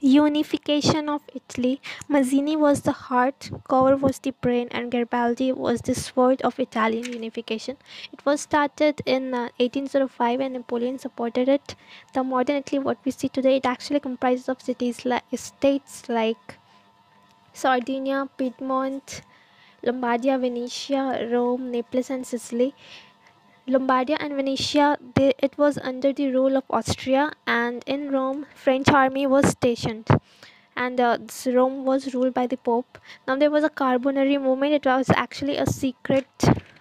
Unification of Italy. Mazzini was the heart, Cavour was the brain, and Garibaldi was the sword of Italian unification. It was started in uh, 1805 and Napoleon supported it. The modern Italy, what we see today, it actually comprises of cities like states like Sardinia, Piedmont, Lombardia, Venetia, Rome, Naples, and Sicily. Lombardia and Venetia, they, it was under the rule of Austria, and in Rome, French army was stationed, and uh, Rome was ruled by the Pope. Now there was a Carbonari movement. It was actually a secret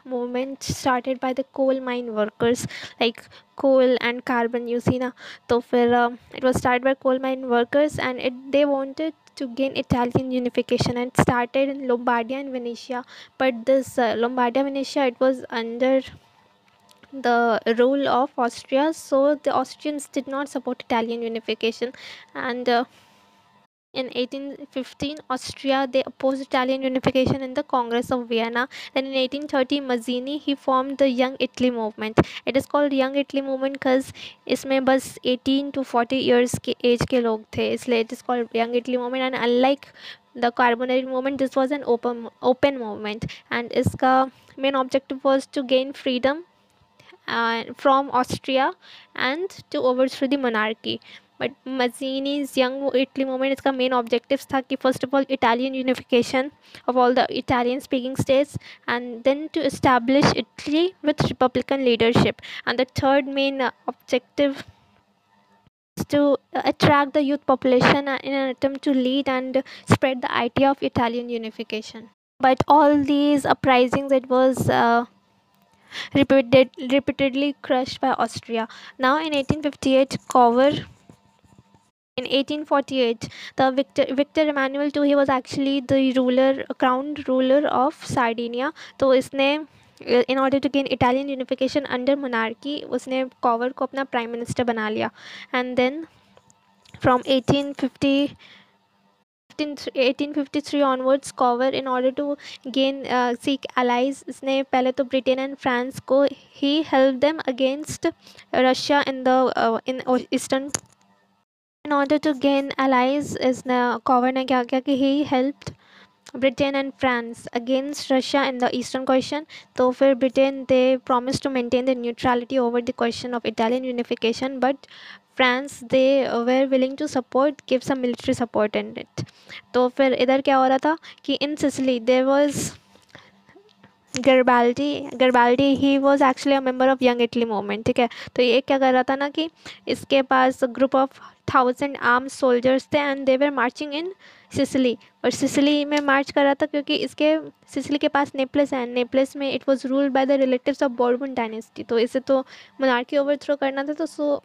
movement started by the coal mine workers, like coal and carbon. You see, na. So फिर uh, it was started by coal mine workers, and it they wanted to gain Italian unification and started in Lombardia and Venetia. But this uh, Lombardia Venetia, it was under the rule of Austria, so the Austrians did not support Italian unification, and uh, in 1815 Austria they opposed Italian unification in the Congress of Vienna. Then in 1830 Mazzini he formed the Young Italy movement. It is called Young Italy movement because इसमें बस 18 to 40 years के age के लोग थे इसलिए it is called Young Italy movement and unlike the Carbonari movement this was an open open movement and इसका main objective was to gain freedom from Austria and to overthrow the monarchy. But Mazzini's Young Italy movement, its main objectives कि first of all Italian unification of all the Italian speaking states and then to establish Italy with republican leadership and the third main uh, objective is to uh, attract the youth population uh, in an attempt to lead and spread the idea of Italian unification. But all these uprisings, it was repeated, repeatedly crushed by Austria. Now in 1858, Cavour in 1848 the victor victor emmanuel ii he was actually the ruler crowned ruler of sardinia तो इसने in order to gain Italian unification under monarchy उसने Cavour को अपना prime minister बना लिया and then from 1850 1853 onwards Cavour in order to gain uh, seek allies. isne pehle to britain and france ko he helped them against russia in the uh, in eastern. In order to gain allies isne Cavour ne kya kya ki he helped britain and france against russia in the eastern question. so for britain they promised to maintain their neutrality over the question of italian unification but France they were willing to support give some military support in it तो फिर इधर क्या हो रहा था कि in Sicily there was Garibaldi Garibaldi he was actually a member of young Italy movement ठीक है? तो ये क्या कर रहा था ना कि इसके पास group of thousand arm soldiers थे and they were marching in Sicily और सिसली में मार्च कर रहा था क्योंकि इसके सिसली के पास नेपलेस है। नेपलेस में it was ruled by the relatives of Bourbon dynasty तो इसे तो मोनार्की ओवरथ्रो करना था तो so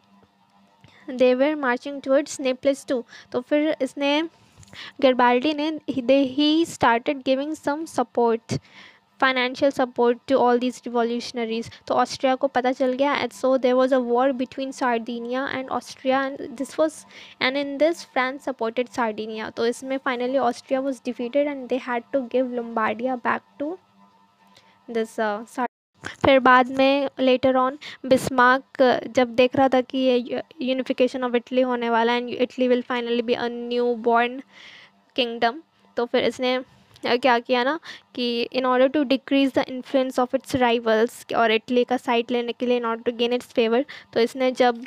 they were marching towards ने प्लस टू तो फिर इसने गरबाल्डी ने they he started giving some support financial support to all these revolutionaries तो ऑस्ट्रिया को पता चल गया and so there was a war between Sardinia and Austria and this was and in this France supported Sardinia तो इसमें finally Austria was defeated and they had to give Lombardy back to this फिर बाद में later on Bismarck, जब देख रहा था कि ये यूनिफिकेशन ऑफ़ इटली होने वाला and Italy will finally be a new born kingdom तो फिर इसने क्या किया ना, कि in order to decrease the influence of its rivals और इटली का साइड लेने के लिए in order to gain its favour तो इसने जब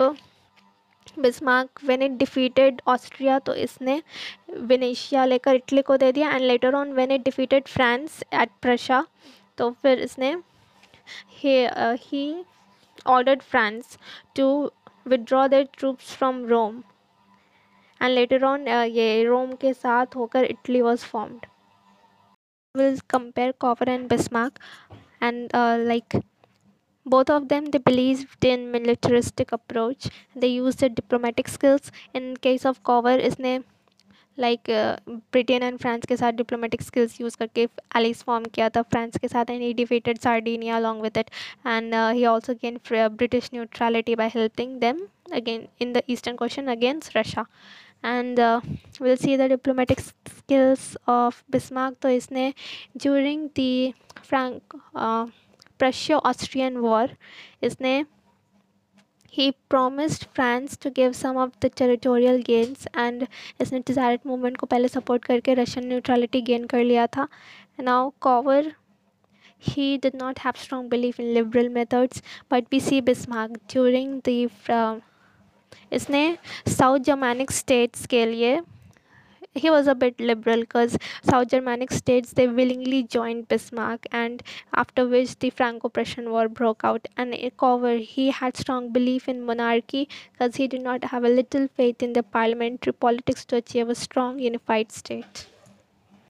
Bismarck when it defeated Austria तो इसने वेनेशिया लेकर इटली को दे दिया and later on when it defeated France at Prussia तो फिर इसने he, uh, he ordered France to withdraw their troops from Rome. And later on, uh, ये रोम के साथ होकर Italy was formed. We'll compare Cavour and Bismarck, and uh, like both of them, they believed in militaristic approach. They used their diplomatic skills. In case of Cavour, इसने like Britain and France के साथ diplomatic skills use करके alliance form किया था France के साथ and he defeated Sardinia along with it and he also gain British neutrality by helping them again in the eastern question against Russia and uh, we'll see the diplomatic skills of Bismarck तो इसने during the Frank uh, Prussia Austrian war इसने He promised France to give some of the territorial gains and इसने Tsarit movement को पहले support करके Russian neutrality gain कर लिया था now Cavour he did not have strong belief in liberal methods but we see Bismarck during the uh, इसने south Germanic states के लिए he was a bit liberal because South Germanic states they willingly joined Bismarck and after which the Franco-Prussian War broke out and Cavour he had strong belief in monarchy because he did not have a little faith in the parliamentary politics to achieve a strong unified state.